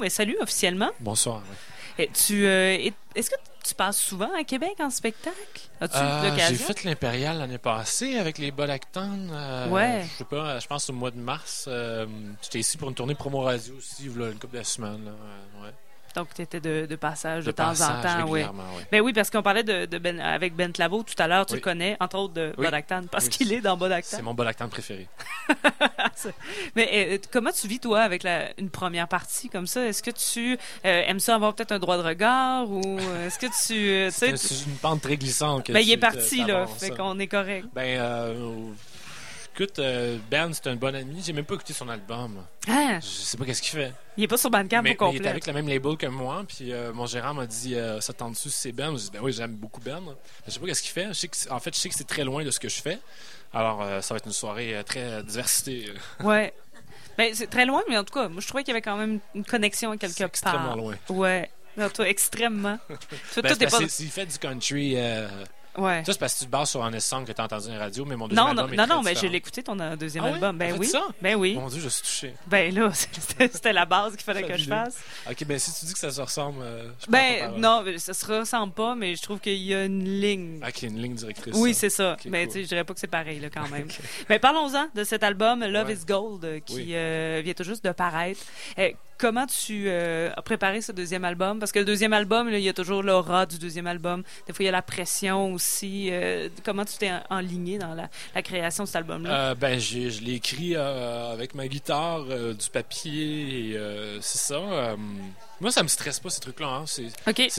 Mais salut officiellement. Bonsoir. Et tu, euh, est- est-ce que tu passes souvent à Québec en spectacle? As-tu Euh, J'ai fait l'Impérial l'année passée avec les Bolactan. Euh, Ouais. Je sais pas, je pense au mois de mars. Euh, J'étais ici pour une tournée promo radio aussi, une couple de semaines. Là. Ouais. Donc, tu étais de, de passage de, De temps en temps. Oui. ouais. Ben oui, parce qu'on parlait de, de ben, avec Ben Claveau tout à l'heure. Tu Oui. le connais, entre autres, de Oui. Bodactan, parce Oui. qu'il est dans C'est Bodactan. mon Bolactan préféré. Mais euh, comment tu vis, toi, avec la, une première partie comme ça? Est-ce que tu euh, aimes ça avoir peut-être un droit de regard ou euh, est-ce que tu... C'est c'est une pente très glissante. que ben, il est parti, là. Fait qu'on est correct. Ben, écoute, euh, Ben, c'est un bon ami. J'ai même pas écouté son album. Ah, Je sais pas qu'est-ce qu'il fait. il est pas sur Bandcamp mais, au mais il est avec le même label que moi. Puis euh, mon gérant m'a dit euh, Ça tente dessus si c'est Ben? J'ai dit Ben oui, j'aime beaucoup Ben. Je sais pas qu'est-ce qu'il fait. Je sais que c'est- en fait, je sais que c'est très loin de ce que je fais. Alors, euh, ça va être une soirée très diversité. Ouais. Ben, c'est très loin, mais en tout cas, moi, je trouvais qu'il y avait quand même une connexion quelque part. extrêmement loin. Ouais. Non, toi, extrêmement. Toi, Ben, toi, pas... fait du country, Ouais. ça, c'est parce que tu te bases sur un song que tu as entendu la radio, mais mon deuxième Non, non, album est non, très non, mais différent. j'ai écouté ton euh, deuxième Ah oui? album. T'as Ben oui. ça? Ben oui. Mon Dieu, je suis touché. Ben là, c'était la base qu'il fallait que je fasse. Ok, ben si tu dis que ça se ressemble, euh, je Ben non, ça se ressemble pas, mais je trouve qu'il y a une ligne. Ok, une ligne directrice. Oui, c'est ça. Ok, mais cool. tu sais, je dirais pas que c'est pareil là, quand même. Mais parlons-en de cet album Love Ouais. is Gold euh, qui Oui. euh, vient tout juste de paraître. Comment tu euh, as préparé ce deuxième album? Parce que le deuxième album, là, il y a toujours l'aura du deuxième album. Des fois, il y a la pression aussi. Euh, comment tu t'es en- enligné dans la, la création de cet album-là? Euh, ben, je l'ai écrit avec ma guitare, du papier, et c'est ça. moi, ça me stresse pas, ces trucs-là. hein. C'est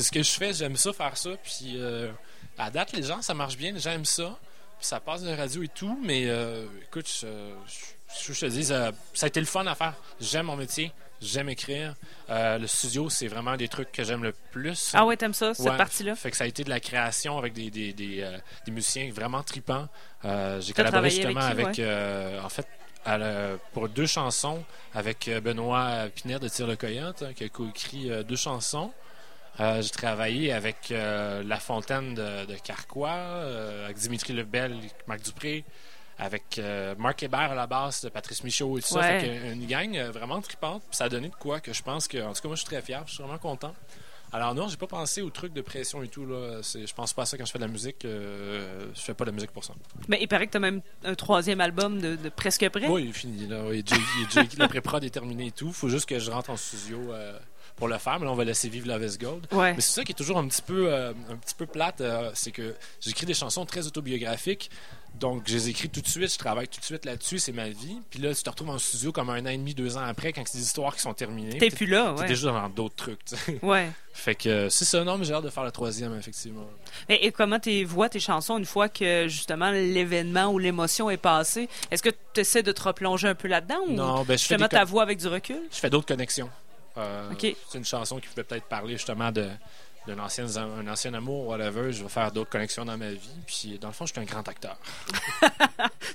ce que je fais, j'aime ça, faire ça. Puis, euh, à date, les gens, ça marche bien, les gens aiment ça. Puis, ça passe de la radio et tout, mais euh, écoute, je, je, je te dis, ça a été le fun à faire. J'aime mon métier, j'aime écrire. Euh, le studio, c'est vraiment des trucs que j'aime le plus. Ah ouais, t'aimes ça, cette Ouais. partie-là? Fait que ça a été de la création avec des, des, des, euh, des musiciens vraiment tripants. Euh, j'ai collaboré justement avec en fait, à la- pour deux chansons avec Benoît Pinette de Tire le Coyote, hein, qui a coécrit deux chansons. Euh, j'ai travaillé avec euh, La Fontaine de, de Carquois, euh, avec Dimitri Lebel, Marc Dupré, avec euh, Marc Hébert à la basse, Patrice Michaud et tout ça. Ouais. Fait que une gang euh, vraiment tripante. Puis ça a donné de quoi que je pense que, en tout cas, moi, je suis très fier. Je suis vraiment content. Alors non, j'ai pas pensé au truc de pression et tout là. Je pense pas à ça quand je fais de la musique. Euh, je fais pas de la musique pour ça. Mais il paraît que t'as même un troisième album de, de presque prêt. Oui, il est fini là. Oui, Jay- Jay- la pré-prod est terminée et tout. Faut juste que je rentre en studio euh, pour le faire. Mais là, on va laisser vivre la Vest Gold. Ouais. Mais c'est ça qui est toujours un petit peu, euh, un petit peu plate, euh, c'est que j'écris des chansons très autobiographiques. Donc, je les écris tout de suite, je travaille tout de suite là-dessus, c'est ma vie. Puis là, tu te retrouves en studio comme un an et demi, deux ans après, quand c'est des histoires qui sont terminées. T'es T'es plus là, t'es ouais. déjà dans d'autres trucs. tu sais. Ouais. Fait que c'est ça, non, mais j'ai hâte de faire le troisième, effectivement. Et, et comment tu vois tes chansons une fois que justement l'événement ou l'émotion est passée? Est-ce que tu essaies de te replonger un peu là-dedans ou Non, ben, je fais, justement ta voix avec du recul? je fais d'autres connexions. Euh, Ok. C'est une chanson qui pouvait peut-être parler justement de d'un ancien, un ancien amour, whatever. Je vais faire d'autres connexions dans ma vie. Puis, dans le fond, je suis un grand acteur.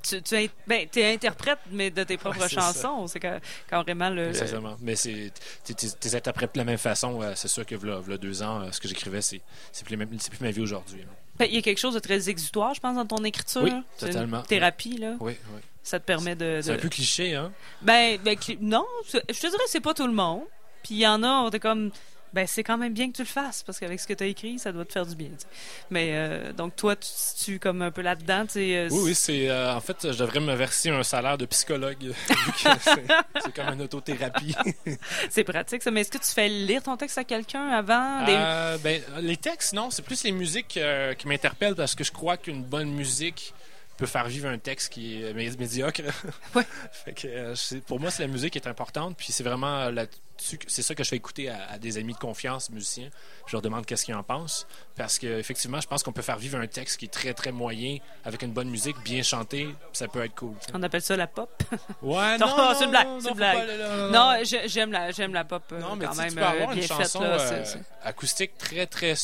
Tu, tu es, ben, t'es interprète, mais de tes propres Ouais, c'est chansons. C'est ca- carrément le. Exactement. Mais c'est, tu les interprètes de la même façon. euh, c'est sûr que v'là, v'là deux ans, euh, ce que j'écrivais, c'est, c'est, plus, c'est plus ma vie aujourd'hui. hein. Ben, Il y a quelque chose de très exutoire, je pense, dans ton écriture. Oui, C'est une totalement. thérapie, là. Oui, oui. Ça te permet de. C'est de- un peu cliché, hein? Ben, ben, cli- non, c'est- je te dirais c'est pas tout le monde. Puis il y en a, on est comme. Ben, c'est quand même bien que tu le fasses, parce qu'avec ce que tu as écrit, ça doit te faire du bien. tu. Mais euh, donc, toi, tu te situes comme un peu là-dedans. tu euh, Oui, oui, c'est. euh, en fait, je devrais me verser un salaire de psychologue. c'est, comme une autothérapie. C'est pratique, ça. Mais est-ce que tu fais lire ton texte à quelqu'un avant? Des- ben, les textes, non, c'est plus les musiques qui m'interpellent parce que je crois qu'une bonne musique peut faire vivre un texte qui est mé- médiocre. Ouais. fait que, euh, pour moi, c'est la musique qui est importante, puis c'est vraiment là-dessus, c'est ça que je fais écouter à, à des amis de confiance, musiciens. Je leur demande qu'est-ce qu'ils en pensent, parce que effectivement, je pense qu'on peut faire vivre un texte qui est très très moyen avec une bonne musique, bien chantée, ça peut être cool. On appelle ça la pop? Ouais, Non, non, c'est une blague, non, une blague. là, Non, je- j'aime la, j'aime la pop euh, Non, mais quand même tu peux avoir euh, une bien chanson faite. Là, euh, c'est- c'est- acoustique très, très,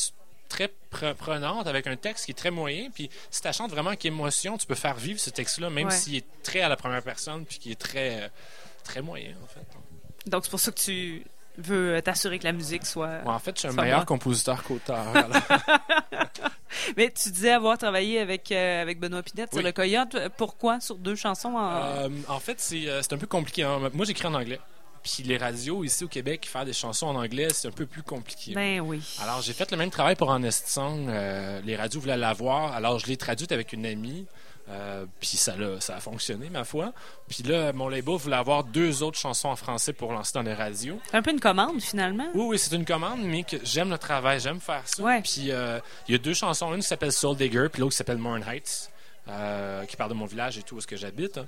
très pre- prenante avec un texte qui est très moyen. Puis si tu chantes vraiment avec émotion, tu peux faire vivre ce texte-là, même Ouais. s'il est très à la première personne puis qui est très, euh, très moyen, en fait. Donc, c'est pour ça que tu veux euh, t'assurer que la musique soit. En fait, je suis un meilleur va. compositeur qu'auteur. Mais tu disais avoir travaillé avec, euh, avec Benoît Pinette sur le Coyote. Pourquoi sur deux chansons en. Euh, en fait, c'est c'est un peu compliqué. hein. Moi, j'écris en anglais. Puis les radios ici au Québec, faire des chansons en anglais, c'est un peu plus compliqué. Ben oui. Alors j'ai fait le même travail pour Honest Song. Euh, les radios voulaient l'avoir, alors je l'ai traduite avec une amie. Euh, puis ça, a- ça a fonctionné, ma foi. Puis là, mon label voulait avoir deux autres chansons en français pour lancer dans les radios. C'est un peu une commande, finalement. Oui, oui, c'est une commande, mais que j'aime le travail, j'aime faire ça. Ouais. Puis euh, il y a deux chansons, une qui s'appelle Soul Digger, puis l'autre qui s'appelle Morn Heights, euh, qui parle de mon village et tout, où est-ce que j'habite.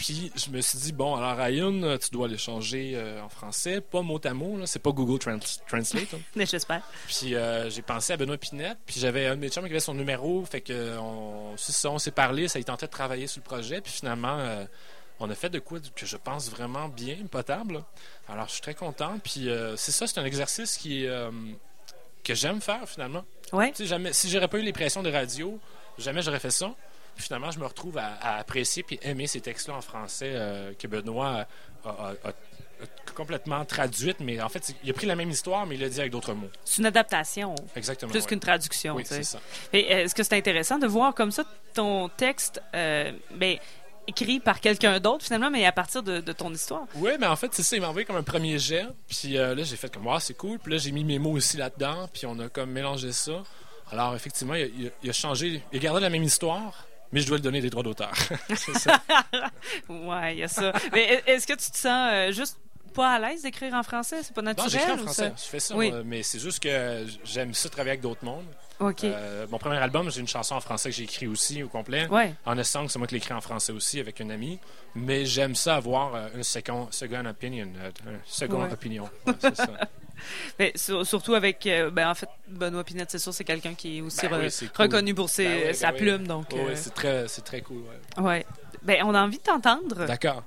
Puis je me suis dit, bon, alors Ryan, tu dois les changer euh, en français, pas mot à mot, là, c'est pas Google Trans- Translate. hein. Mais j'espère. Puis euh, j'ai pensé à Benoît Pinette, puis j'avais un de mes chums qui avait son numéro, fait que on, ça, on s'est parlé, ça il tentait de travailler sur le projet, puis finalement euh, on a fait de quoi que je pense vraiment bien, potable. Alors je suis très content, puis c'est ça, c'est un exercice qui que j'aime faire finalement. Ouais. Tu sais, jamais, si j'aurais pas eu les pressions de radio, jamais j'aurais fait ça. Puis finalement, je me retrouve à, à apprécier puis aimer ces textes-là en français euh, que Benoît a, a- a- a complètement traduites, mais en fait, il a pris la même histoire, mais il l'a dit avec d'autres mots. C'est une adaptation, Exactement. plus ouais. qu'une traduction. Oui, c'est ça. Euh, est-ce que c'est intéressant de voir comme ça ton texte euh, ben, écrit par quelqu'un d'autre, finalement, mais à partir de, de ton histoire? Oui, mais en fait, c'est ça. Il m'a envoyé comme un premier jet. Puis euh, là, j'ai fait comme, ah, c'est cool. Puis là, j'ai mis mes mots aussi là-dedans. Puis on a comme mélangé ça. Alors, effectivement, il a- il a changé. Il a gardé la même histoire, mais je dois lui donner des droits d'auteur. c'est ça. Ouais, il y a ça. mais est- est-ce que tu te sens euh, juste pas à l'aise d'écrire en français? C'est pas Non, naturel? j'écris en français. ça? Je fais ça. Oui. moi, mais c'est juste que j'aime ça travailler avec d'autres mondes. OK. Euh, mon premier album, j'ai une chanson en français que j'ai écrit aussi au complet. ouais. En Song, c'est moi qui l'ai écrit en français aussi avec une amie. Mais j'aime ça avoir euh, une second, second opinion. euh, un second Ouais. opinion. Ouais, c'est ça. Mais sur- surtout avec, euh, ben, en fait, Benoît Pinette, c'est sûr, c'est quelqu'un qui est aussi Ben oui, cool. reconnu pour ses, Ben oui, ben sa oui. plume. Donc, Ouais, ouais, euh, c'est très, cool. ouais. ouais. Ben, on a envie de t'entendre. D'accord.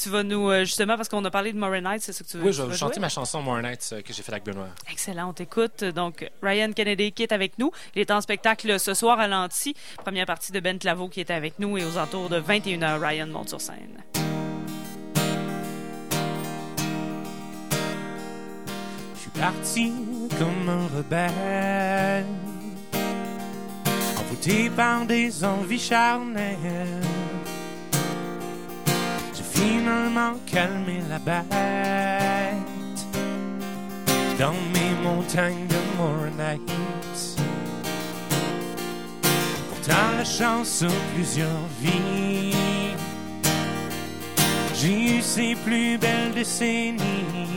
Tu vas nous, euh, justement, parce qu'on a parlé de Morin Knight, c'est ça que tu veux Oui, je vais chanter jouer? ma chanson More Nights que j'ai faite avec Benoît. Excellent, on t'écoute. Donc, Ryan Kennedy qui est avec nous. Il est en spectacle ce soir à l'Anti. Première partie de Ben Claveau qui est avec nous et aux alentours de 21h, Ryan monte sur scène. Parti comme un rebelle, envoûté par des envies charnelles. J'ai finalement calmé la bête dans mes montagnes de Moronites. Pourtant la chance a plusieurs vies. J'ai eu ses plus belles décennies.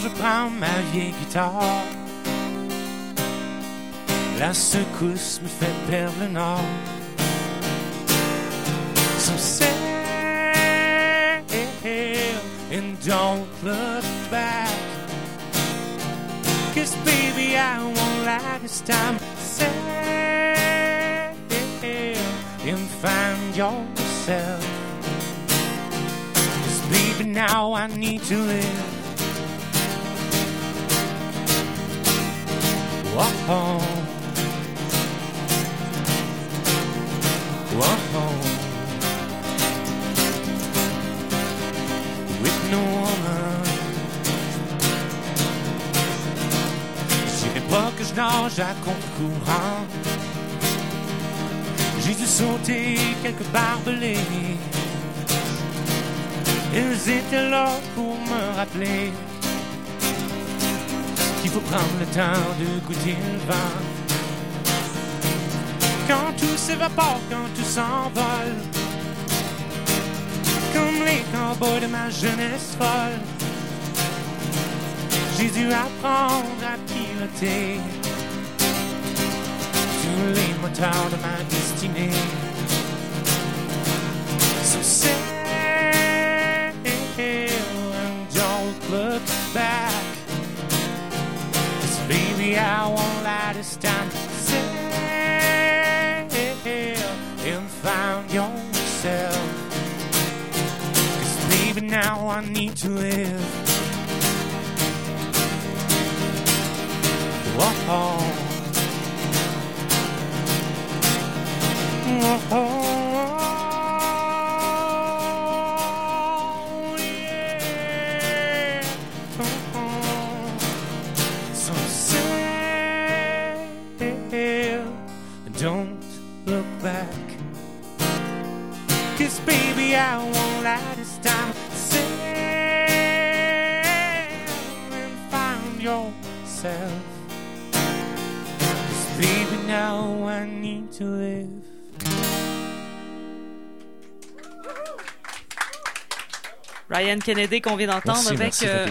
Je prends ma vieille guitare, la secousse me fait perdre le nord. So sail and don't look back. Cause baby, I won't lie this time. Sail and find yourself. Cause baby, now I need to live. Whoa. Whoa. With no woman. Je dirais pas que je nage à contre-courant. J'ai dû sauter quelques barbelés. Ils étaient là pour me rappeler qu'il faut prendre le temps de goûter le vent. Quand tout s'évapore, quand tout s'envole, comme les cowboys de ma jeunesse folle, j'ai dû apprendre à piloter tous les moteurs de ma destinée. So I won't lie this time. Sail and find yourself. Cause baby, now I need to live. Whoa. Whoa. Ryan Kennedy qu'on vient d'entendre avec merci, euh.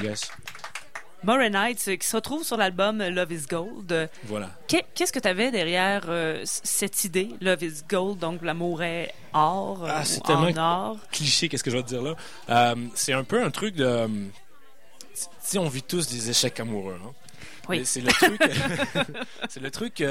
Moray Knights, euh, qui se retrouve sur l'album Love is Gold. Euh, Voilà. qu'est- Qu'est-ce que tu avais derrière euh, cette idée, Love is Gold, donc l'amour est or, euh, Ah, c'est en tellement- or? cliché, qu'est-ce que je vais te dire là? Euh, c'est un peu un truc de. euh, Si on vit tous des échecs amoureux, hein. Oui. C'est le truc. c'est le truc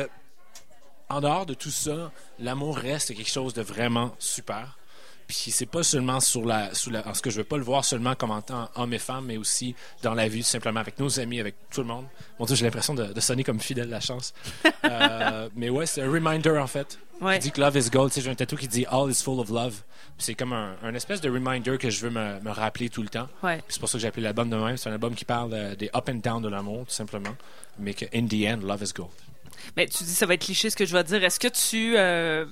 en dehors de tout ça, l'amour reste quelque chose de vraiment super. Puis c'est pas seulement sur la, sous la, parce que je veux pas le voir seulement comme en tant homme et femme, mais aussi dans la vie, simplement avec nos amis, avec tout le monde. Mon Dieu, j'ai l'impression de, de sonner comme fidèle la chance. Euh, mais ouais, c'est un reminder en fait. Ouais. Qui dit que love is gold. Tu sais, j'ai un tatou qui dit all is full of love. C'est comme un, un espèce de reminder que je veux me, me rappeler tout le temps. Ouais. C'est pour ça que j'ai appelé l'album de même. C'est un album qui parle euh, des up and down de l'amour, tout simplement. Mais que, in the end, love is gold. Mais tu dis ça va être cliché ce que je vais dire. Est-ce que tu euh,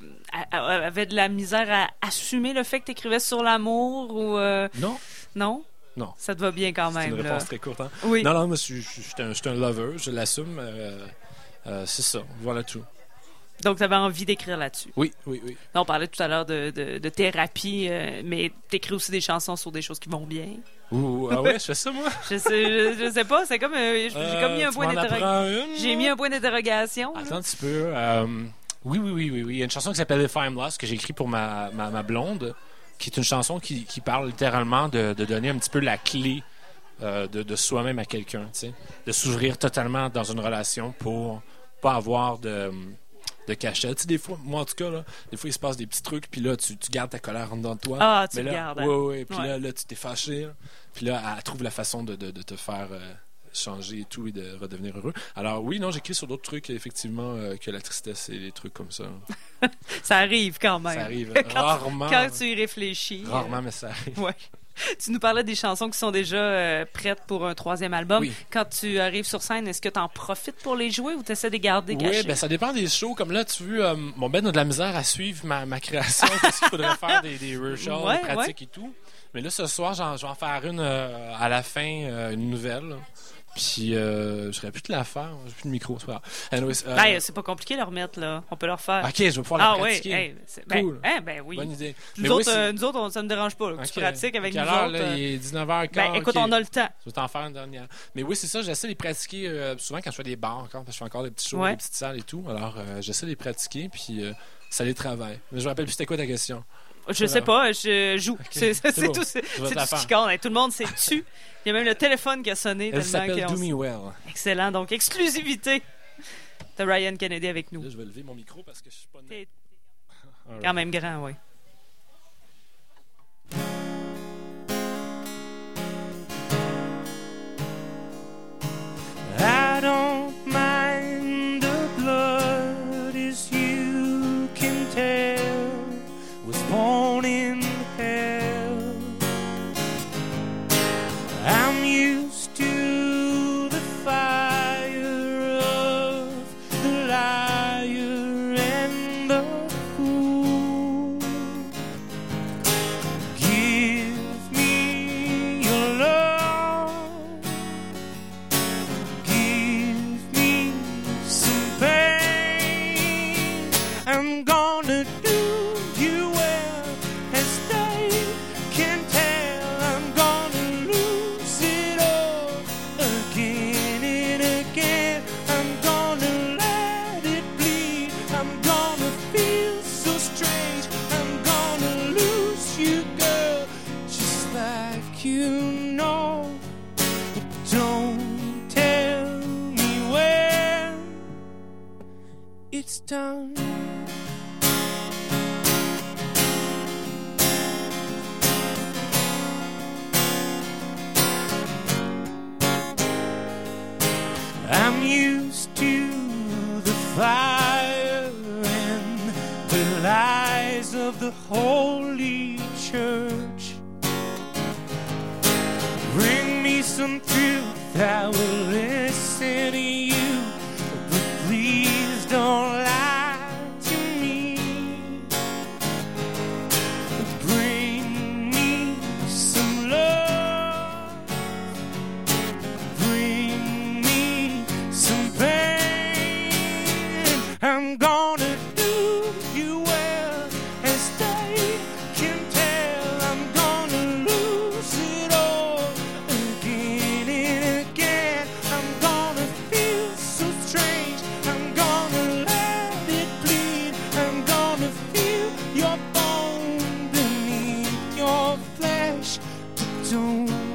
avais de la misère à assumer le fait que tu écrivais sur l'amour ou euh, Non, non? Non. Ça te va bien quand c'est même. une là. réponse très courte. hein. Oui. Non, non, moi, je suis, un, lover, je l'assume. euh, c'est ça, voilà tout. Donc, tu avais envie d'écrire là-dessus. Oui, oui, oui. Là, on parlait tout à l'heure de, de, de thérapie, euh, mais tu écris aussi des chansons sur des choses qui vont bien. Ouh, ah ouais, je fais ça, moi? Je sais, je, je sais pas, c'est comme. euh, j'ai Euh, comme mis un point d'interrogation. J'ai mis un point d'interrogation. Attends un petit peu. oui, oui, oui, oui, oui. Il y a une chanson qui s'appelle If I'm Lost que j'ai écrite pour ma, ma, ma blonde, qui est une chanson qui, qui parle littéralement de, de donner un petit peu la clé de, de soi-même à quelqu'un, tu sais. De s'ouvrir totalement dans une relation pour pas avoir de, de cachette. Tu sais, des fois, moi en tout cas, là, des fois il se passe des petits trucs, puis là, tu, tu gardes ta colère en dedans de toi. Ah, tu Mais là, gardes. Oui, oui. Puis Ouais. là, là, tu t'es fâché. Puis là, elle trouve la façon de, de, de te faire euh, changer et tout et de redevenir heureux. Alors oui, non, j'écris sur d'autres trucs, effectivement, euh, que la tristesse et les trucs comme ça. Ça arrive quand même. Ça arrive Quand- rarement. Quand tu y réfléchis. euh, Rarement, mais ça arrive. Ouais. Tu nous parlais des chansons qui sont déjà euh, prêtes pour un troisième album. Oui. Quand tu arrives sur scène, est-ce que tu en profites pour les jouer ou tu essaies de les garder Oui, cachés? ben ça dépend des shows. Comme là, tu vois, euh, mon Ben a de la misère à suivre ma, ma création parce qu'il faudrait faire des, des Ouais, des pratiques et tout. Mais là, ce soir, je vais en faire une euh, à la fin, euh, une nouvelle. Puis, euh, je serais plus de la faire. J'ai plus de micro, c'est pas euh, Ben, c'est pas compliqué de le remettre, là. On peut le refaire. ok, je vais pouvoir ah la oui, pratiquer. hey, c'est- ben, Cool. hein, ben oui. Bonne idée. Nous Mais oui, autres, c'est- euh, nous autres, on- ça ne dérange pas. là, que Tu pratiques avec Quelle nous heure, autres. là? euh, Il est 19h15. Ben, écoute, on a le temps. Je vais t'en faire une dernière. Mais oui, c'est ça, j'essaie de les pratiquer souvent quand je fais des bars encore, parce que je fais encore des petits shows, Ouais. des petites salles et tout. Alors, j'essaie de les pratiquer, puis ça les travaille. Mais je me rappelle plus c'était quoi ta question. Je sais pas, je joue. C'est c'est- tout, c'est tout ce qui compte. Tout le monde s'est tu. Il y a même le téléphone qui a sonné. Elle s'appelle Do Me Well. Excellent. Donc, exclusivité de Ryan Kennedy avec nous. Là, je vais lever mon micro parce que je suis pas quand même grand, oui. It's done. I'm used to the fire and the lies of the holy don't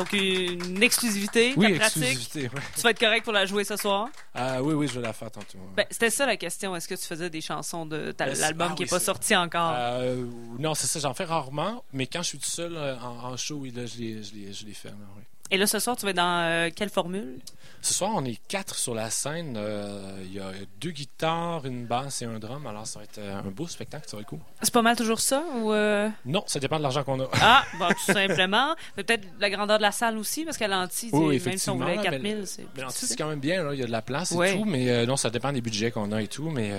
Donc, une exclusivité, Oui, ta pratique. ouais. Tu vas être correct pour la jouer ce soir? Ah, oui, oui, je vais la faire tantôt. ouais. Ben, c'était ça la question. Est-ce que tu faisais des chansons de l'album ah qui n'est oui, pas sorti encore? Euh, non, c'est ça, j'en fais rarement, mais quand je suis tout seul en, en show, oui, là, je les, je les, je les fais. là, oui. Et là, ce soir, tu vas être dans euh, quelle formule? Ce soir, on est quatre sur la scène. euh, Il y a deux guitares, une basse et un drum. Alors, ça va être euh, un beau spectacle, ça va être cool. C'est pas mal toujours ça? Ou euh, Non, ça dépend de l'argent qu'on a. Ah, bon, tout simplement. Peut-être la grandeur de la salle aussi, parce qu'à l'anti, Oui, même si on voulait effectivement, 4000, c'est. Sais, c'est quand même bien, il y a de la place et tout, mais euh, non, ça dépend des budgets qu'on a et tout, mais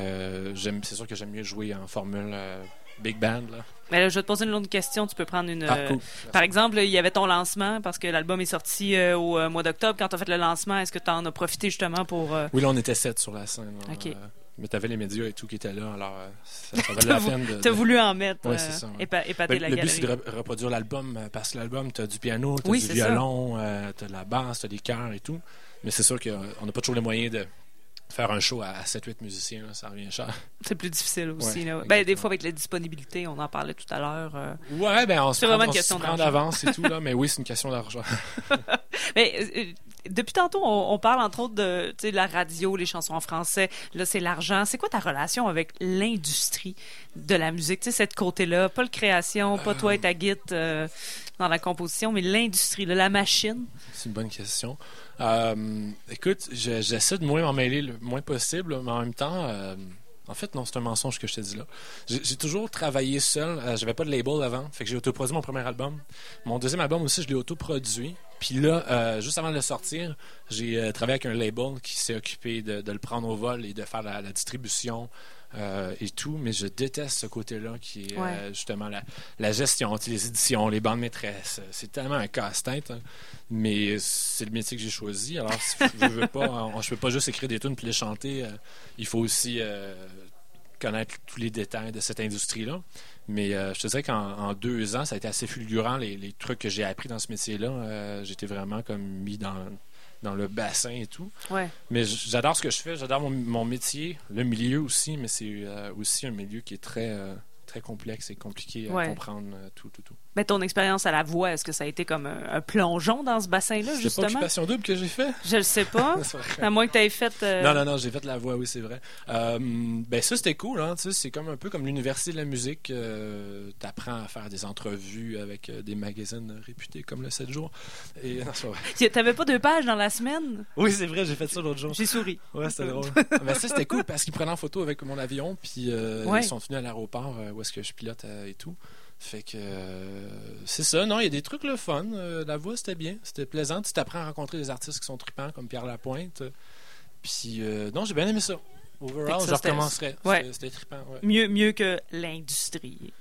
j'aime, c'est sûr que j'aime mieux jouer en formule big band. Là. Mais là, je vais te poser une autre question. Tu peux prendre une. Ah, euh. Par exemple, il y avait ton lancement, parce que l'album est sorti euh, au euh, mois d'octobre. Quand tu as fait le lancement, est-ce que tu en as profité justement pour. Oui, là, on était sept sur la scène. Ok. mais t'avais les médias et tout qui étaient là, alors ça, ça valait la peine de... T'as de- voulu en mettre, euh, c'est ça, ouais. épa- épater Ben, la le but, c'est galerie. de re- reproduire l'album, parce que l'album, t'as du piano, t'as Oui, du violon, euh, t'as de la basse, t'as des chœurs et tout. Mais c'est sûr qu'on n'a pas toujours les moyens de faire un show à 7-8 musiciens, là, ça revient cher. C'est plus difficile aussi. Ouais, là. Ben, des fois, avec la disponibilité, on en parlait tout à l'heure. euh. Ouais, ben on se prend, vraiment une on se question prend d'argent. d'avance et tout, là, mais oui, c'est une question d'argent. Mais euh, depuis tantôt, on, parle entre autres de la radio, les chansons en français. Là, c'est l'argent. C'est quoi ta relation avec l'industrie de la musique? Tu sais, cette côté-là, pas le création, pas toi et ta guide euh, dans la composition, mais l'industrie, la machine. C'est une bonne question. Euh, écoute, je- j'essaie de moins m'en mêler le moins possible, mais en même temps, euh, en fait, non, c'est un mensonge que je te dis là. J'ai toujours travaillé seul. Euh, J'avais pas de label avant, fait que j'ai autoproduit mon premier album. Mon deuxième album aussi, je l'ai autoproduit. Puis là, euh, juste avant de le sortir, j'ai euh, travaillé avec un label qui s'est occupé de, le prendre au vol et de faire la distribution euh, et tout. Mais je déteste ce côté-là qui est Ouais. euh, justement la, la gestion, les éditions, les bandes maîtresses. C'est tellement un casse-tête. hein. Mais c'est le métier que j'ai choisi. Alors, si je veux pas, on- je peux pas juste écrire des tunes puis les chanter. euh, il faut aussi connaître tous les détails de cette industrie-là. Mais euh, je te dirais qu'en en deux ans, ça a été assez fulgurant, les, les trucs que j'ai appris dans ce métier-là. Euh, J'étais vraiment comme mis dans, dans le bassin et tout. Ouais. Mais j'adore ce que je fais, j'adore mon, mon métier, le milieu aussi, mais c'est euh, aussi un milieu qui est très, euh, très complexe et compliqué à Ouais. comprendre euh, tout, tout, tout. Mais ton expérience à la voix, est-ce que ça a été comme un, un plongeon dans ce bassin-là, C'est pas justement? Occupation Double que j'ai fait? Je le sais pas. À moins que tu aies fait. euh, Non, non, non, j'ai fait la voix, oui, c'est vrai. Euh, ben ça, c'était cool, hein, tu sais, c'est comme un peu comme l'université de la musique. Euh, T'apprends à faire des entrevues avec euh, des magazines réputés comme le 7 jours. Et, non, c'est pas vrai. T'avais pas deux pages dans la semaine? Oui, c'est vrai, j'ai fait ça l'autre jour. J'ai souri. Ouais, c'était drôle. ben ça, c'était cool parce qu'ils prenaient en photo avec mon avion, puis euh, Ouais. ils sont venus à l'aéroport euh, où est-ce que je pilote euh, et tout. Fait que euh, c'est ça. Non, il y a des trucs le fun. Euh, la voix, c'était bien. C'était plaisant. Tu t'apprends à rencontrer des artistes qui sont trippants, comme Pierre Lapointe. Puis, euh, non, j'ai bien aimé ça. Overall, ça, je recommencerais. Ouais. C'était- C'était trippant, ouais. Mieux, mieux que l'industrie.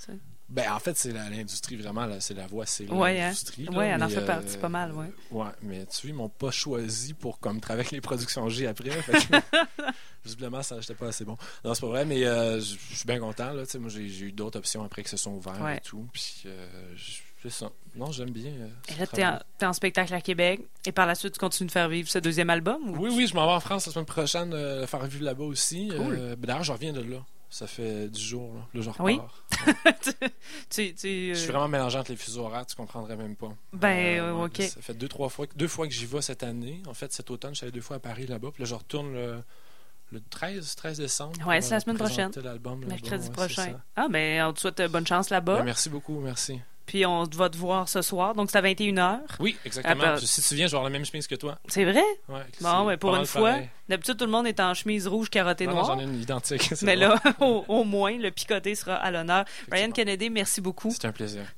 Tu. Ben, en fait, c'est l'industrie, vraiment. C'est la voix, c'est Ouais, hein. l'industrie. là, Ouais, elle en fait partie pas mal, ouais. Ouais, mais tu vois, ils m'ont pas choisi pour comme travailler avec les productions G après. fait que, visiblement, ça j'étais pas assez bon. Non, c'est pas vrai, mais euh, je suis bien content. Là, Tu moi, j'ai eu d'autres options après que se sont ouvertes Ouais. et tout. Puis, euh, je- c'est ça. Non, j'aime bien. euh, Et ce là, t'es travail. en, spectacle à Québec. Et par la suite, tu continues de faire vivre ce deuxième album? Ou... Oui, oui, je m'en vais en France la semaine prochaine euh, faire vivre là-bas aussi. Cool. Euh, ben, D'ailleurs, je reviens de là. Ça fait 10 jours. Là, Là, je repars. Oui? tu, tu, Je suis euh, vraiment mélangeant entre les fuseaux horaires, tu comprendrais même pas. Ben, Euh, euh, ok. Ça fait deux, trois fois, deux fois que j'y vais cette année. En fait, cet automne, je suis allé deux fois à Paris là-bas. Puis là, je retourne le, le 13, 13 décembre. Ouais, c'est la semaine prochaine. l'album mercredi Ouais, prochain. Ah, ben, on te souhaite bonne chance là-bas. Ben, merci beaucoup, merci. Puis on va te voir ce soir. Donc, c'est à 21h. Oui, exactement. Si tu viens, je vais avoir la même chemise que toi. C'est vrai? Ouais, Bon, ouais, pour une fois. D'habitude, tout le monde est en chemise rouge carottée Non, non, noire. j'en ai une identique. Mais là, au, au moins, le picoté sera à l'honneur. Brian. Kennedy, merci beaucoup. C'est un plaisir.